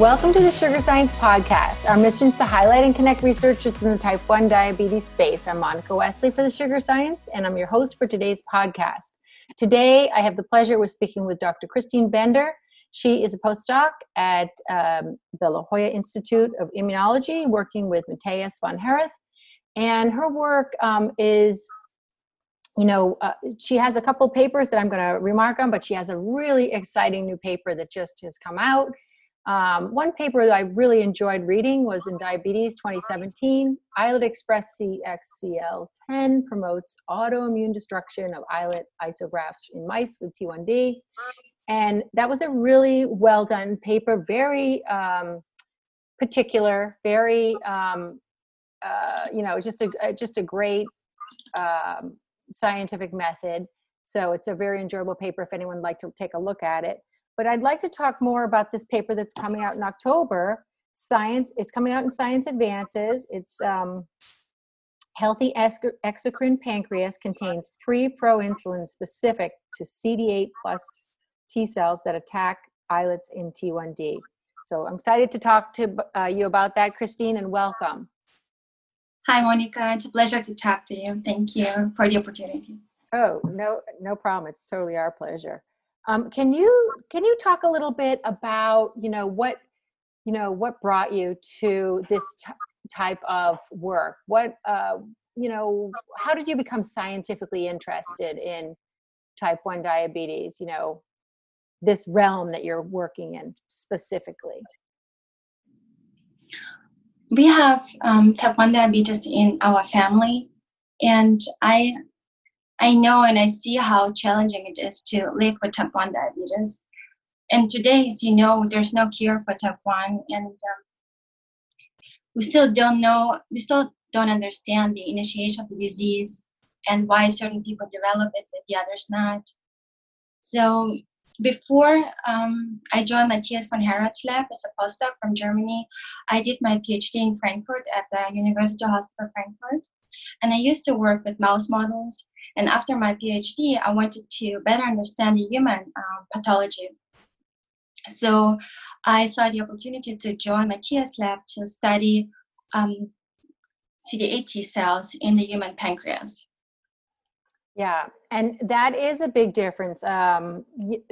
Welcome to the Sugar Science Podcast. Our mission is to highlight and connect researchers in the type 1 diabetes space. I'm Monica Wesley for the Sugar Science, and I'm your host for today's podcast. Today, I have the pleasure of speaking with Dr. Christine Bender. She is a postdoc at um, the La Jolla Institute of Immunology, working with Matthias von Herath. And her work um, is you know, uh, she has a couple papers that I'm going to remark on, but she has a really exciting new paper that just has come out. Um, one paper that I really enjoyed reading was in Diabetes 2017. Islet Express CXCL10 promotes autoimmune destruction of islet isografts in mice with T1D. And that was a really well done paper, very um, particular, very, um, uh, you know, just a, just a great um, scientific method. So it's a very enjoyable paper if anyone would like to take a look at it. But I'd like to talk more about this paper that's coming out in October. Science, it's coming out in Science Advances. It's um, healthy exocrine pancreas contains pre-proinsulin specific to CD8 plus T cells that attack islets in T1D. So I'm excited to talk to uh, you about that, Christine, and welcome. Hi, Monica. It's a pleasure to talk to you. Thank you for the opportunity. Oh, no, no problem. It's totally our pleasure. Um, can you can you talk a little bit about you know what you know what brought you to this t- type of work? What uh, you know? How did you become scientifically interested in type one diabetes? You know, this realm that you're working in specifically. We have um, type one diabetes in our family, and I I know and I see how challenging it is to live with type 1 diabetes. And today, as you know, there's no cure for type 1, and um, we still don't know, we still don't understand the initiation of the disease and why certain people develop it and the others not. So before um, I joined Matthias von Herath's lab as a postdoc from Germany, I did my PhD in Frankfurt at the University Hospital Frankfurt. And I used to work with mouse models and after my PhD, I wanted to better understand the human uh, pathology. So I saw the opportunity to join Matthias lab to study um, CD8 T cells in the human pancreas. Yeah, and that is a big difference, um,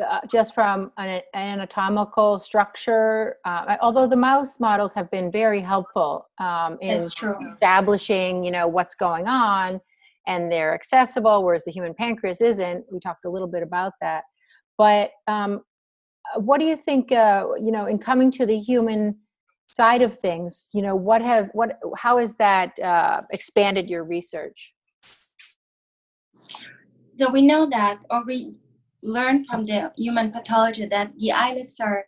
uh, just from an, anatomical structure. Uh, although the mouse models have been very helpful um, in establishing, you know, what's going on and they're accessible, whereas the human pancreas isn't. We talked a little bit about that. But um, uh, what do you think, uh, you know, in coming to the human side of things, you know, what have, what, how has that uh, expanded your research? So we know that, or we learn from the human pathology that the islets are,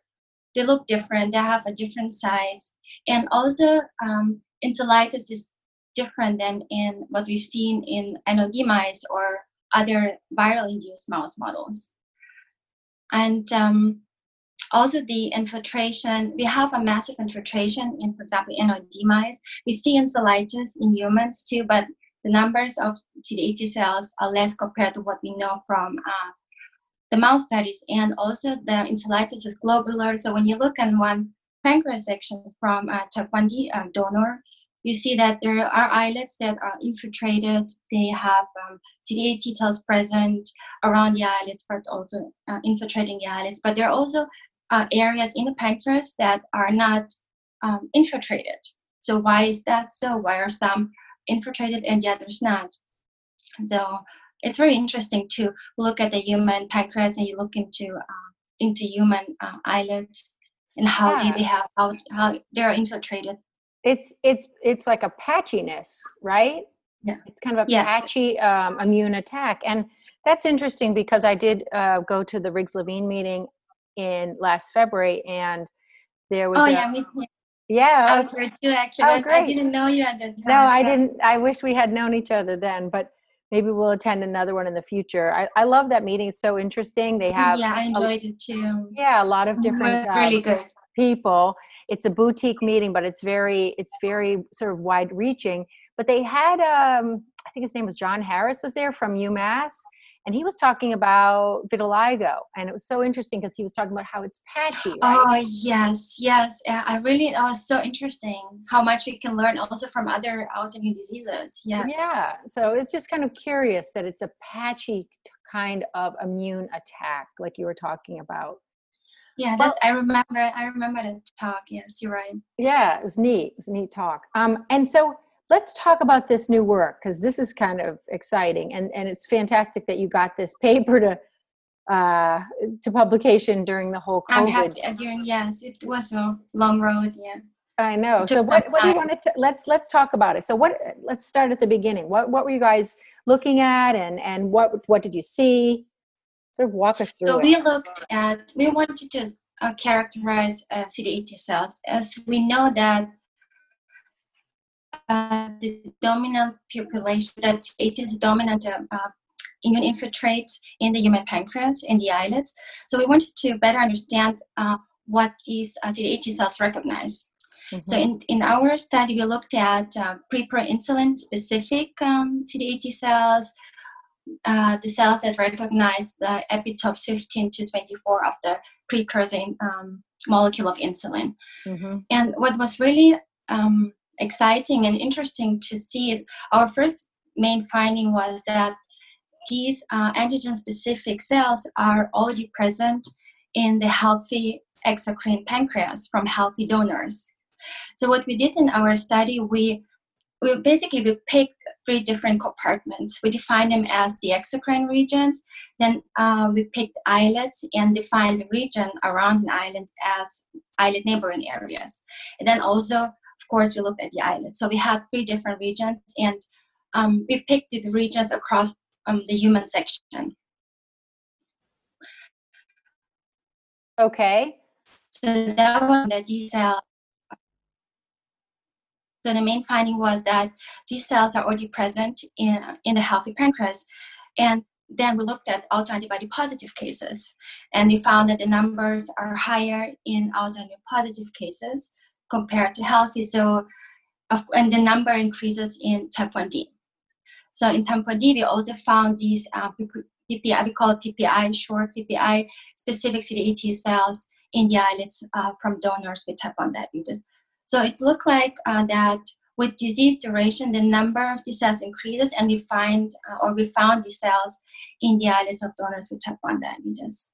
they look different, they have a different size. And also, um, insulitis is different than in what we've seen in NOD mice or other viral induced mouse models. And um, also the infiltration, we have a massive infiltration in, for example, NOD mice. We see insulitis in humans too, but the numbers of CD8 cells are less compared to what we know from uh, the mouse studies. And also the insulitis is globular. So when you look at one pancreas section from a type 1D uh, donor, you see that there are islets that are infiltrated. They have um, CD8 T cells present around the islets, but also uh, infiltrating the islets. But there are also uh, areas in the pancreas that are not um, infiltrated. So why is that so? Why are some infiltrated and the others not? So it's very interesting to look at the human pancreas and you look into uh, into human uh, islets and how yeah. they behave, how how they're infiltrated it's it's it's like a patchiness right? Yeah. It's kind of a yes. patchy um, immune attack. And that's interesting because i did uh, go to the riggs levine meeting in last february and there was oh a, yeah me too. yeah i was there too actually oh, great. i didn't know you at the time no i didn't i wish we had known each other then but maybe we'll attend another one in the future. I, I love that meeting it's so interesting. They have yeah i enjoyed a, it too. Yeah a lot of different it really good people. It's a boutique meeting but it's very it's very sort of wide reaching but they had um i think his name was john harris was there from umass and he was talking about vitiligo and it was so interesting because he was talking about how it's patchy right? oh yes yes i really it was so interesting how much we can learn also from other autoimmune diseases yes. Yeah so it's just kind of curious that it's a patchy kind of immune attack like you were talking about yeah that's well, i remember i remember the talk yes you're right yeah it was neat it was a neat talk um and so let's talk about this new work because this is kind of exciting and and it's fantastic that you got this paper to uh to publication during the whole COVID. I'm happy again. Yes, it was a long road. Yeah. I know. So what, what do you want to let's let's talk about it. So what let's start at the beginning. What what were you guys looking at and and what what did you see? Sort of walk us through. So it. we looked at we wanted to uh, characterize uh, CD8 T cells as we know that uh, the dominant population that it is dominant uh, uh, immune infiltrates in the human pancreas in the islets. So we wanted to better understand uh, what these uh, CD8 cells recognize. Mm-hmm. So in, in our study, we looked at uh, pre-proinsulin specific um, CD8 cells, uh, the cells that recognize the epitopes 15 to 24 of the precursor um, molecule of insulin. Mm-hmm. And what was really um, exciting and interesting to see. Our first main finding was that these uh, antigen specific cells are already present in the healthy exocrine pancreas from healthy donors. So what we did in our study, we we basically we picked three different compartments. We defined them as the exocrine regions. Then uh, we picked islets and defined the region around an islet as islet neighboring areas. And then also of course, we looked at the island. So we had three different regions, and um, we picked the regions across um, the human section. Okay. So that was the cell. So the main finding was that these cells are already present in, in the healthy pancreas. And then we looked at autoantibody positive cases, and we found that the numbers are higher in autoantibody positive cases compared to healthy. So, and the number increases in type 1D. So in type 1D, we also found these uh, PPI, we call it PPI, short PPI, specific CD8 cells in the islets uh, from donors with type 1 diabetes. So it looked like uh, that with disease duration, the number of the cells increases, and we find uh, or we found the cells in the islets of donors with type 1 diabetes.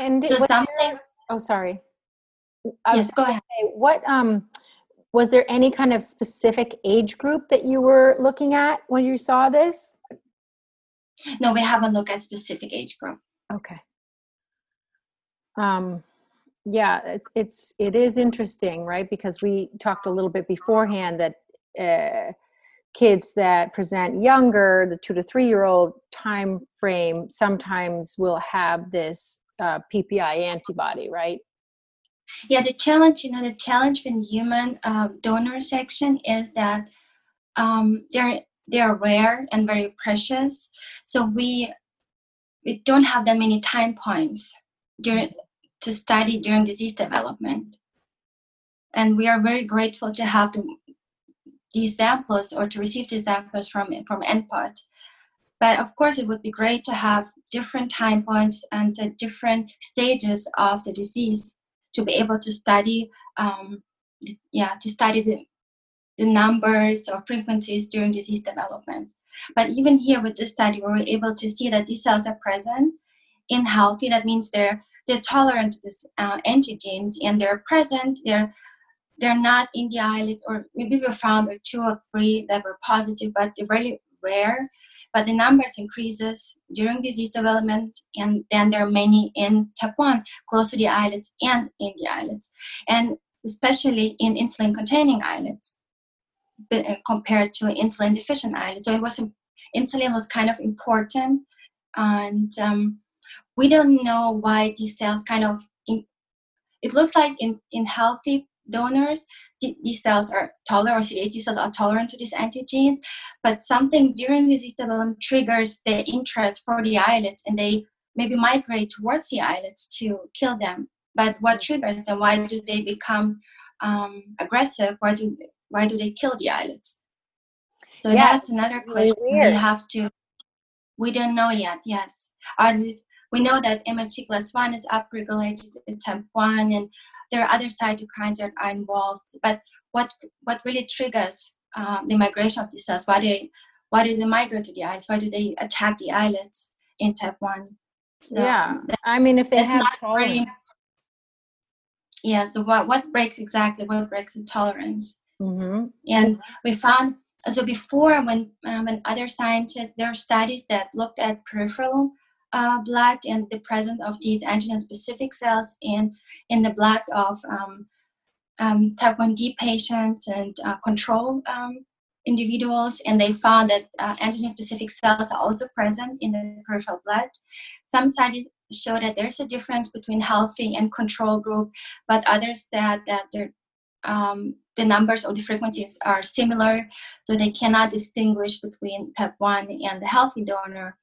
And so something. There, oh, sorry. I yes, go ahead. Say, what um, was there any kind of specific age group that you were looking at when you saw this? No, we haven't looked at specific age group. Okay. Um, yeah, it's it's it is interesting, right? Because we talked a little bit beforehand that uh, kids that present younger, the two to three year old time frame, sometimes will have this uh, PPI antibody, right? Yeah, the challenge, you know, the challenge in human uh, donor section is that um, they're they are rare and very precious. So we we don't have that many time points during to study during disease development, and we are very grateful to have the, these samples or to receive these samples from from NPOT. But of course, it would be great to have different time points and uh, different stages of the disease to be able to study um, yeah to study the, the numbers or frequencies during disease development. But even here with this study we were able to see that these cells are present in healthy. That means they're they're tolerant to these uh, antigens and they're present. They're they're not in the islets or maybe we found or two or three that were positive but they're really rare. But the numbers increases during disease development and then there are many in type 1 close to the islets and in the islets and especially in insulin containing islets uh, compared to insulin deficient islets so it was insulin was kind of important and um, we don't know why these cells kind of in, it looks like in, in healthy donors these cells are tolerant, or CD8 cells are tolerant to these antigens, but something during disease development triggers the interest for the islets and they maybe migrate towards the islets to kill them. But what triggers them? Why do they become um, aggressive? Why do why do they kill the islets? So yeah, that's another question really we have to We don't know yet. Yes, we know that MHC class one is upregulated in type one, and there are other cytokines that are involved. But what what really triggers um, the migration of the cells? Why do, they why do they migrate to the eyelids? Why do they attack the eyelids in type one? So yeah, I mean, if they have tolerance. Yeah. So what what breaks exactly? What breaks the tolerance? Mm-hmm. And we found so before when um, when other scientists there are studies that looked at peripheral uh, blood and the presence of these antigen specific cells in in the blood of um, um, type 1D patients and uh, control um, individuals, and they found that uh, antigen specific cells are also present in the peripheral blood. Some studies show that there's a difference between healthy and control group, but others said that um, the numbers or the frequencies are similar, so they cannot distinguish between type 1 and the healthy donor.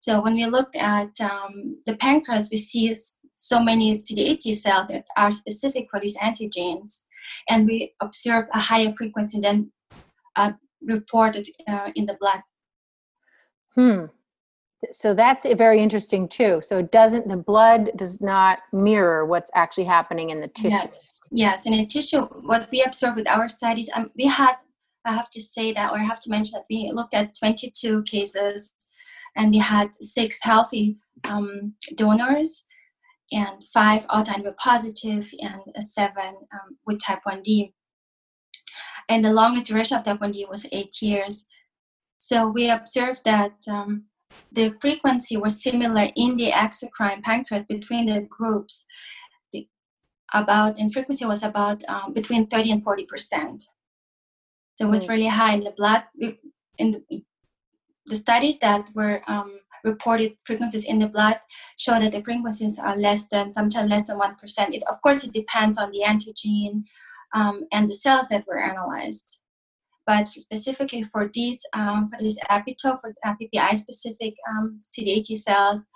So when we looked at um, the pancreas, we see so many CD8 T cells that are specific for these antigens, and we observed a higher frequency than uh, reported uh, in the blood. Hmm. So that's very interesting too. So it doesn't the blood does not mirror what's actually happening in the tissue. Yes, yes. In the tissue, what we observed with our studies, um, we had I have to say that, or I have to mention that we looked at 22 cases, and we had six healthy um, donors, and five autoimmune positive, and seven um, with type 1D and the longest duration of type 1D was eight years. So we observed that um, the frequency was similar in the exocrine pancreas between the groups. The, about in frequency was about um, between 30 and 40 percent. So it was mm. really high in the blood. In the, the studies that were um, reported frequencies in the blood show that the frequencies are less than sometimes less than one percent. It of course it depends on the antigen, um, and the cells that were analyzed. But specifically for these, um, for this epitope, for PPI specific um, CD8 cells,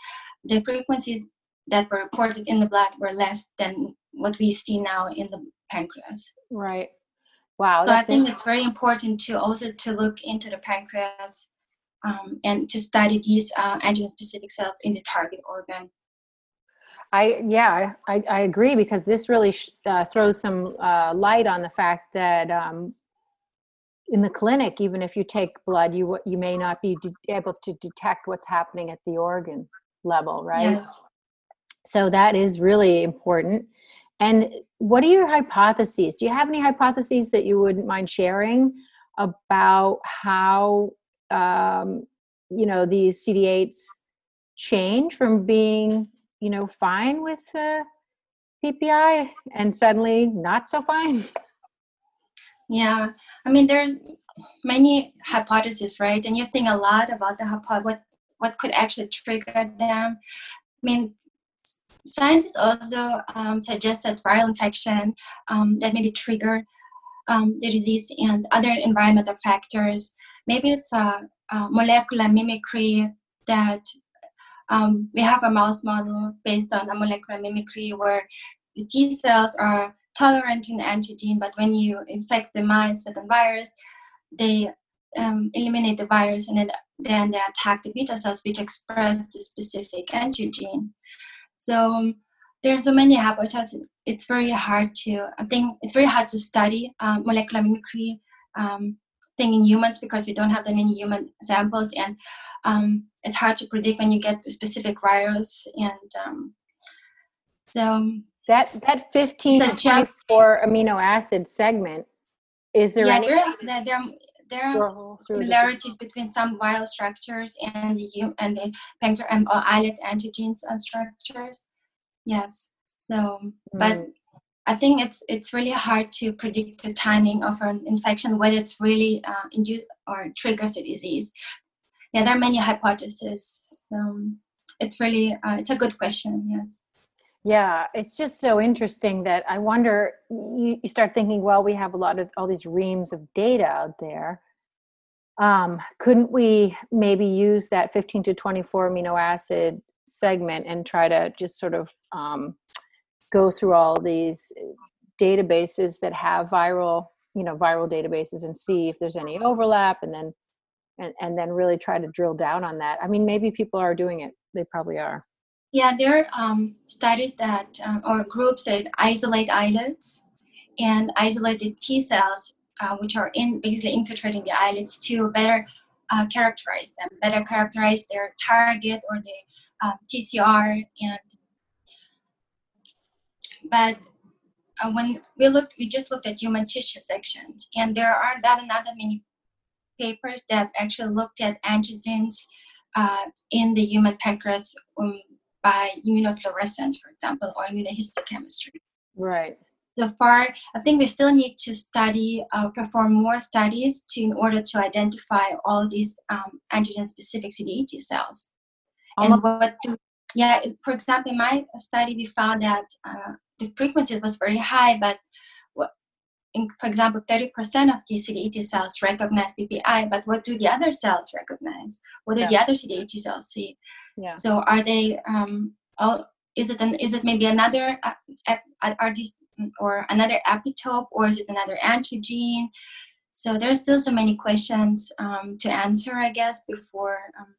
the frequencies that were reported in the blood were less than what we see now in the pancreas. Right. Wow. So I think it's very important to also to look into the pancreas um, and to study these uh, antigen-specific cells in the target organ. I yeah, I, I agree because this really sh- uh, throws some uh, light on the fact that um, in the clinic, even if you take blood, you you may not be de- able to detect what's happening at the organ level, right? Yes. So that is really important. And what are your hypotheses? Do you have any hypotheses that you wouldn't mind sharing about how um, you know these CD8s change from being you know fine with uh, PPI and suddenly not so fine? Yeah, I mean there's many hypotheses, right? And you think a lot about the hypo- what what could actually trigger them. I mean, scientists also um, suggest that viral infection um, that maybe trigger um, the disease and other environmental factors. Maybe it's a, a molecular mimicry that um, we have a mouse model based on a molecular mimicry where the T cells are tolerant to an antigen, but when you infect the mice with a virus, they um, eliminate the virus and then, they attack the beta cells which express the specific antigen. So um, there's so many hypotheses. It's very hard to, I think it's very hard to study um, molecular mimicry um, thing in humans because we don't have that many human samples. And um, it's hard to predict when you get specific virus. And um, so that that 15 to 24 amino acid segment is there yeah, any there, there, there are similarities between some viral structures and the and the pancreas um, or islet antigens and structures. Yes. So mm. I think it's it's really hard to predict the timing of an infection, whether it's really uh, induced or triggers the disease. Yeah, there are many hypotheses. Um, it's really uh, it's a good question. Yes. Yeah, it's just so interesting that I wonder. You, you start thinking, well, we have a lot of all these reams of data out there. Um, couldn't we maybe use that 15 to 24 amino acid segment and try to just sort of um, go through all these databases that have viral you know viral databases and see if there's any overlap and then and, and then really try to drill down on that. I mean, maybe people are doing it. They probably are. Yeah, there are um, studies that, um, or groups that isolate islets and isolated T cells, uh, which are in basically infiltrating the islets to better uh, characterize them, better characterize their target or the um, TCR. And but uh, when we looked, we just looked at human tissue sections, and there are not another many papers that actually looked at antigens uh, in the human pancreas um, by immunofluorescence, for example, or immunohistochemistry. Right. So far, I think we still need to study, uh, perform more studies to in order to identify all these um, antigen-specific CD8 T cells. Almost. And what do, yeah, for example, in my study, we found that uh, the frequency was very high, but in, for example, 30% of the CD8 cells recognize PPI, but what do the other cells recognize? What do yeah. the other CD8 cells see? Yeah. So are they, um, oh, is it an, is it maybe another, uh, are these, or another epitope, or is it another antigen? So there's still so many questions um, to answer, I guess, before um,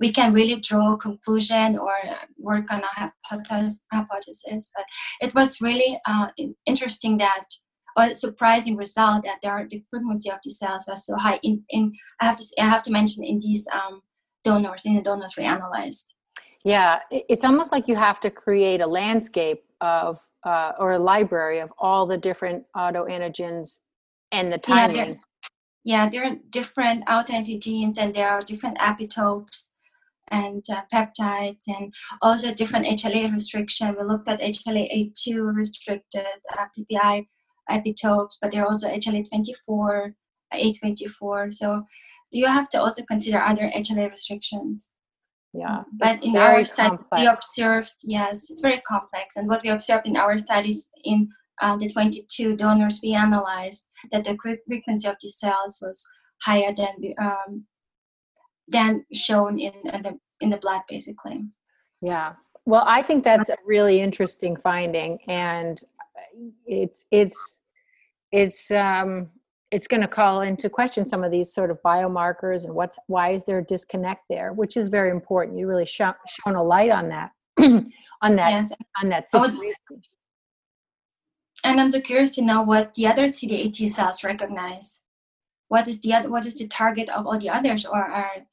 we can really draw a conclusion or work on a hypothesis. But it was really uh, interesting that a surprising result that there are the frequency of the cells are so high in, in I have to I have to mention in these um, donors in the donors we analyzed. Yeah, it's almost like you have to create a landscape of uh, or a library of all the different autoantigens and the timing. Yeah, there, yeah, there are different autoantigens and there are different epitopes and uh, peptides and also different HLA restriction. We looked at HLA-A2 restricted uh, PPI epitopes, but there are also HLA-24, A24. So you have to also consider other HLA restrictions. Yeah. But in our study, we observed, yes, it's very complex. And what we observed in our studies in uh, the 22 donors we analyzed, that the frequency of the cells was higher than um, than shown in, in the in the blood, basically. Yeah. Well, I think that's a really interesting finding, and it's it's it's um, it's going to call into question some of these sort of biomarkers and what's why is there a disconnect there, which is very important. You really sh- shone a light on that on that yes. on that situation. And I'm so curious to know what the other CD8 T cells recognize. What is the other, what is the target of all the others, or are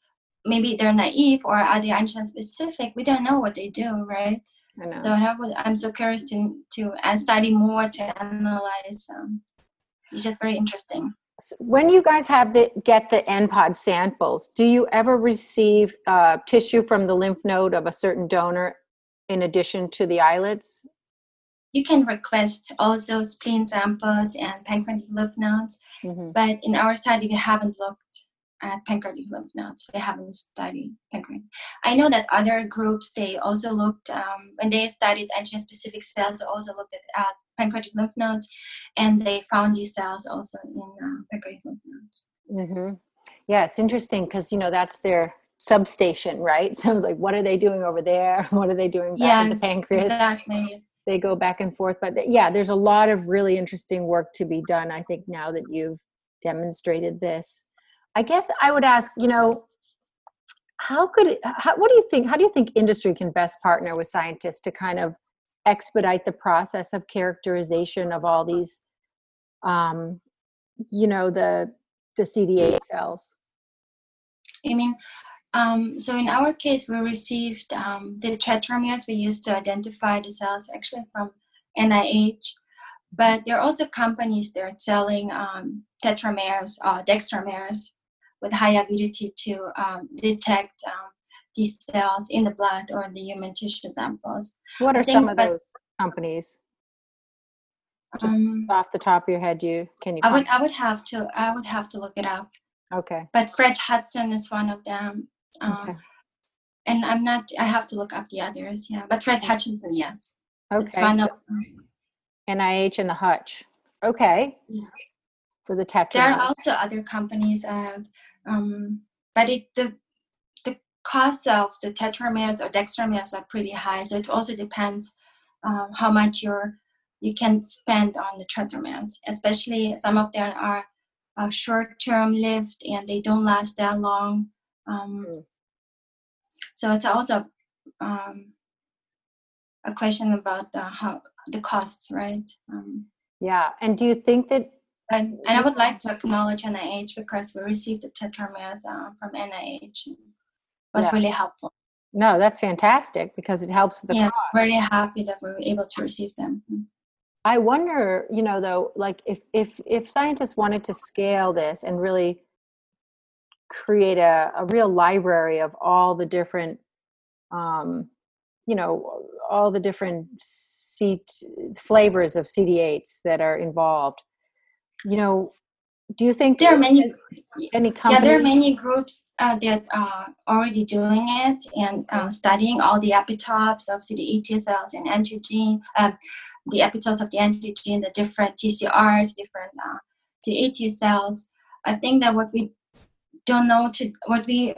maybe they're naive, or are they antigen specific? We don't know what they do, right? I know. So that would, I'm so curious to to study more to analyze. Um, it's just very interesting. So when you guys have the get the NPOD samples, do you ever receive uh, tissue from the lymph node of a certain donor in addition to the islets? You can request also spleen samples and pancreatic lymph nodes, mm-hmm. but in our study we haven't looked at pancreatic lymph nodes. They haven't studied pancreatic. I know that other groups they also looked um, when they studied antigen-specific cells. They also looked at, at pancreatic lymph nodes, and they found these cells also in uh, pancreatic lymph nodes. Mm-hmm. Yeah, it's interesting because you know that's their substation, right? So it's like, what are they doing over there? What are they doing back yes, in the pancreas? Exactly. They go back and forth, but yeah, there's a lot of really interesting work to be done. I think now that you've demonstrated this. I guess I would ask, you know, how could how, what do you think how do you think industry can best partner with scientists to kind of expedite the process of characterization of all these um, you know the the cd8 cells? I mean um, so in our case we received um, the tetramers we used to identify the cells actually from nih but there are also companies that are selling um, tetramers uh, dextramers with high ability to um, detect um, these cells in the blood or in the human tissue samples. What are some of those companies? Just um, off the top of your head, you can you? I would I would have to I would have to look it up. Okay. But Fred Hudson is one of them. Um, okay. And I'm not. I have to look up the others. Yeah, but Fred Hutchinson, yes. Okay. It's one so of NIH and the Hutch. Okay. Yeah. For the tetra. There are also other companies. Uh, um, but it the the cost of the tetramers or dextramers are pretty high, so it also depends um, how much you're you can spend on the tetramers. Especially some of them are uh, short-term lived and they don't last that long. Um, mm. So it's also um, a question about the, how the costs, right? Um, yeah, and do you think that? And, and I would like to acknowledge NIH because we received the tetramerase uh, from NIH. It was yeah. really helpful. No, that's fantastic because it helps the yeah, cost. very happy that we were able to receive them. I wonder, you know, though, like if if if scientists wanted to scale this and really create a, a real library of all the different um, you know all the different seat flavors of cd8s that are involved you know do you think there are many any companies? yeah there are many groups uh, that are already doing it and uh, studying all the epitopes of cd8 T cells and antigen uh, the epitopes of the antigen the different tcrs different uh, cd8 T cells i think that what we don't know to what we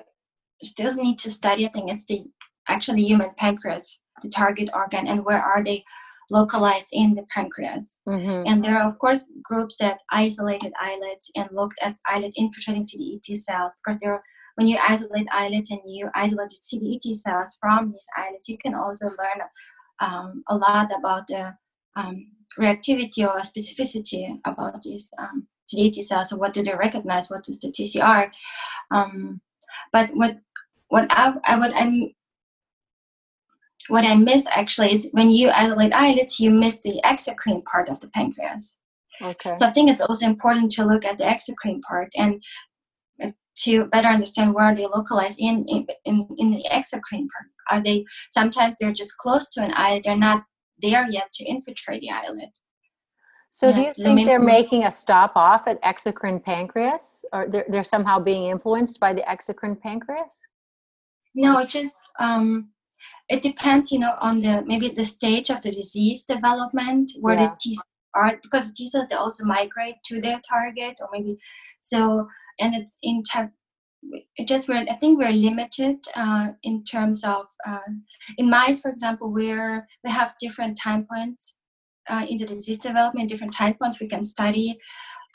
still need to study i think it's the actually human pancreas, the target organ, and where are they localized in the pancreas. Mm-hmm. And there are, of course, groups that isolated islets and looked at islet infiltrating CD8 cells because there are, when you isolate islets and you isolate CD8 cells from these islets, you can also learn um, a lot about the um, reactivity or specificity about these um, CD8 cells. So what do they recognize? What is the TCR? Um, but what what I, what I'm what I miss actually is when you isolate islets, you miss the exocrine part of the pancreas. Okay. So I think it's also important to look at the exocrine part and uh, to better understand where they localize in, in in, in the exocrine part. Are they sometimes they're just close to an islet, they're not there yet to infiltrate the islet. So yeah, do you think they're making a stop off at exocrine pancreas, or they're, they're somehow being influenced by the exocrine pancreas? No, it's just um, it depends, you know, on the maybe the stage of the disease development where yeah. the T cells are because T cells they also migrate to their target or maybe so and it's in type it just we're I think we're limited uh, in terms of uh, in mice, for example, where we have different time points uh, in the disease development, different time points we can study,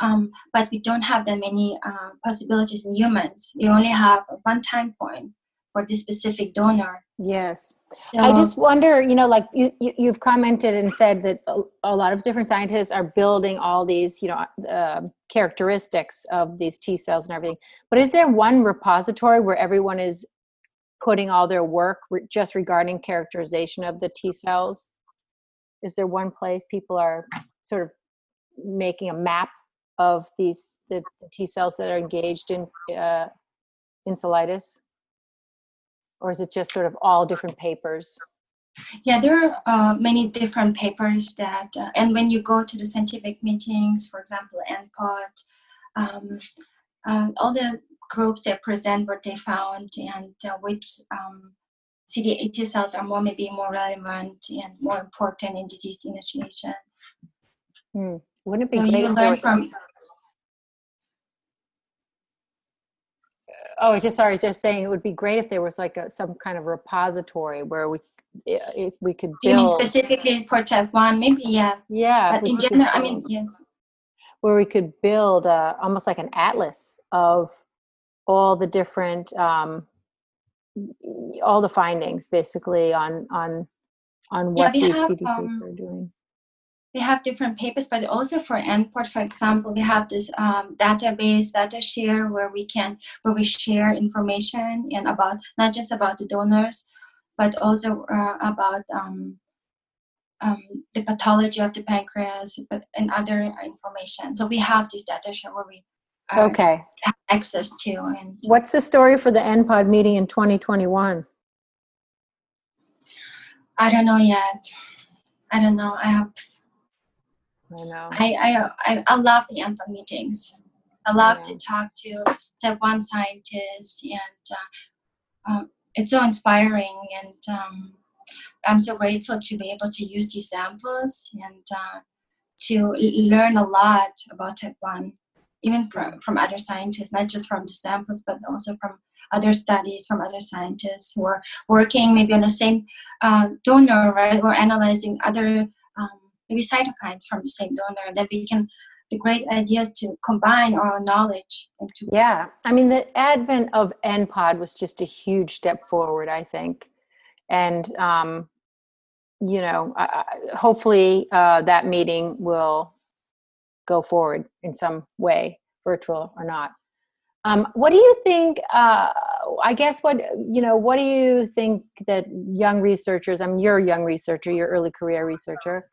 um, but we don't have that many uh, possibilities in humans. We only have one time point for this specific donor. Yes. So, I just wonder, you know, like you, you have commented and said that a, a, lot of different scientists are building all these, you know, uh, characteristics of these T cells and everything. But is there one repository where everyone is putting all their work re- just regarding characterization of the T cells? Is there one place people are sort of making a map of these the, the T cells that are engaged in uh, encephalitis? Or is it just sort of all different papers? Yeah, there are uh, many different papers that, uh, and when you go to the scientific meetings, for example, NPOT, um, uh, all the groups that present what they found and uh, which um, CD8 cells are more maybe more relevant and more important in disease initiation. Hmm. Wouldn't it be so great you learn from oh, I just sorry, I was just saying it would be great if there was like a, some kind of repository where we if we could build. You mean specifically for one? Maybe yeah. Yeah. But in general, I mean yes. Where we could build uh, almost like an atlas of all the different um, all the findings basically on on on what yeah, these have, CDCs um, are doing we have different papers, but also for NPOT, for example, we have this um, database, data share, where we can where we share information and about not just about the donors, but also uh, about um, um, the pathology of the pancreas, but and other information. So we have this data share where we okay have access to. And what's the story for the NPOD meeting in 2021? I don't know yet. I don't know. I have I know. I, I, I, love the NPOD meetings. I love yeah. to talk to Taiwan scientists, and uh, um, it's so inspiring. And um, I'm so grateful to be able to use these samples and uh, to learn a lot about Taiwan, even from, from other scientists, not just from the samples, but also from other studies from other scientists who are working maybe on the same uh, donor, right, or analyzing other maybe cytokines from the same donor that we can the great ideas to combine our knowledge into yeah. I mean the advent of npod was just a huge step forward i think. And um, you know hopefully uh, that meeting will go forward in some way virtual or not. Um, what do you think uh, i guess what you know what do you think that young researchers i mean you're a young researcher you're early career researcher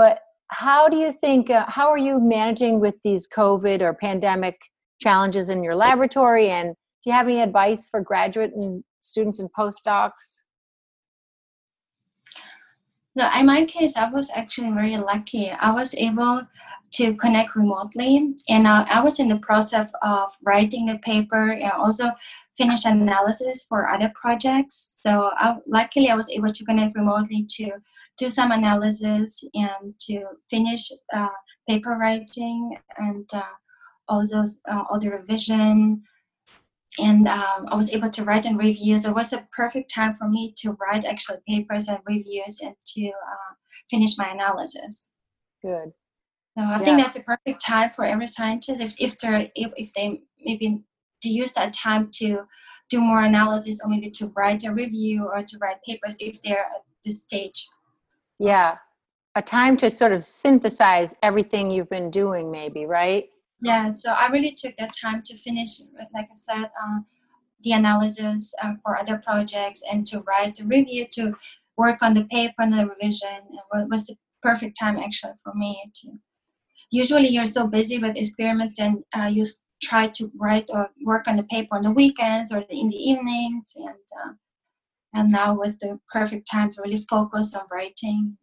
but how do you think uh, how are you managing with these covid or pandemic challenges in your laboratory? And do you have any advice for graduate and students and postdocs? No in my case i was actually very lucky. I was able to connect remotely and uh, i was in the process of writing a paper and also finish analysis for other projects so I, luckily i was able to connect remotely to do some analysis and to finish uh, paper writing and uh, also uh, all the revision. And um, I was able to write and review. So It was a perfect time for me to write actually papers and reviews and to uh, finish my analysis. Good. So I yeah. think that's a perfect time for every scientist if, if they if, if they maybe to use that time to do more analysis or maybe to write a review or to write papers if they're at this stage. Yeah. A time to sort of synthesize everything you've been doing maybe right? Yeah so i really took that time to finish like i said uh, the analysis uh, for other projects and to write the review to work on the paper and the revision. It was the perfect time actually for me to usually you're so busy with experiments and uh, you try to write or work on the paper on the weekends or in the evenings and uh, and now was the perfect time to really focus on writing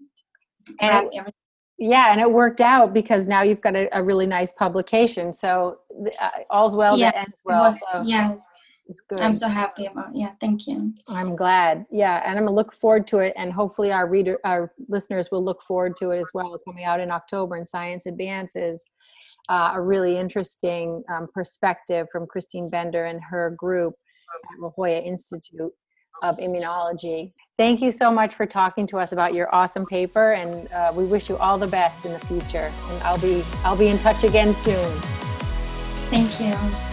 and it, yeah and it worked out because now you've got a, a really nice publication. So uh, all's well yeah, that ends well was, so yes it's good. I'm so happy about. Yeah, thank you. I'm glad. Yeah, and I'm gonna look forward to it, and hopefully our reader, our listeners will look forward to it as well. Coming out in October in Science Advances, uh, a really interesting um, perspective from Christine Bender and her group at La Jolla Institute of immunology. Thank you so much for talking to us about your awesome paper, and uh, we wish you all the best in the future. And I'll be I'll be in touch again soon. Thank you.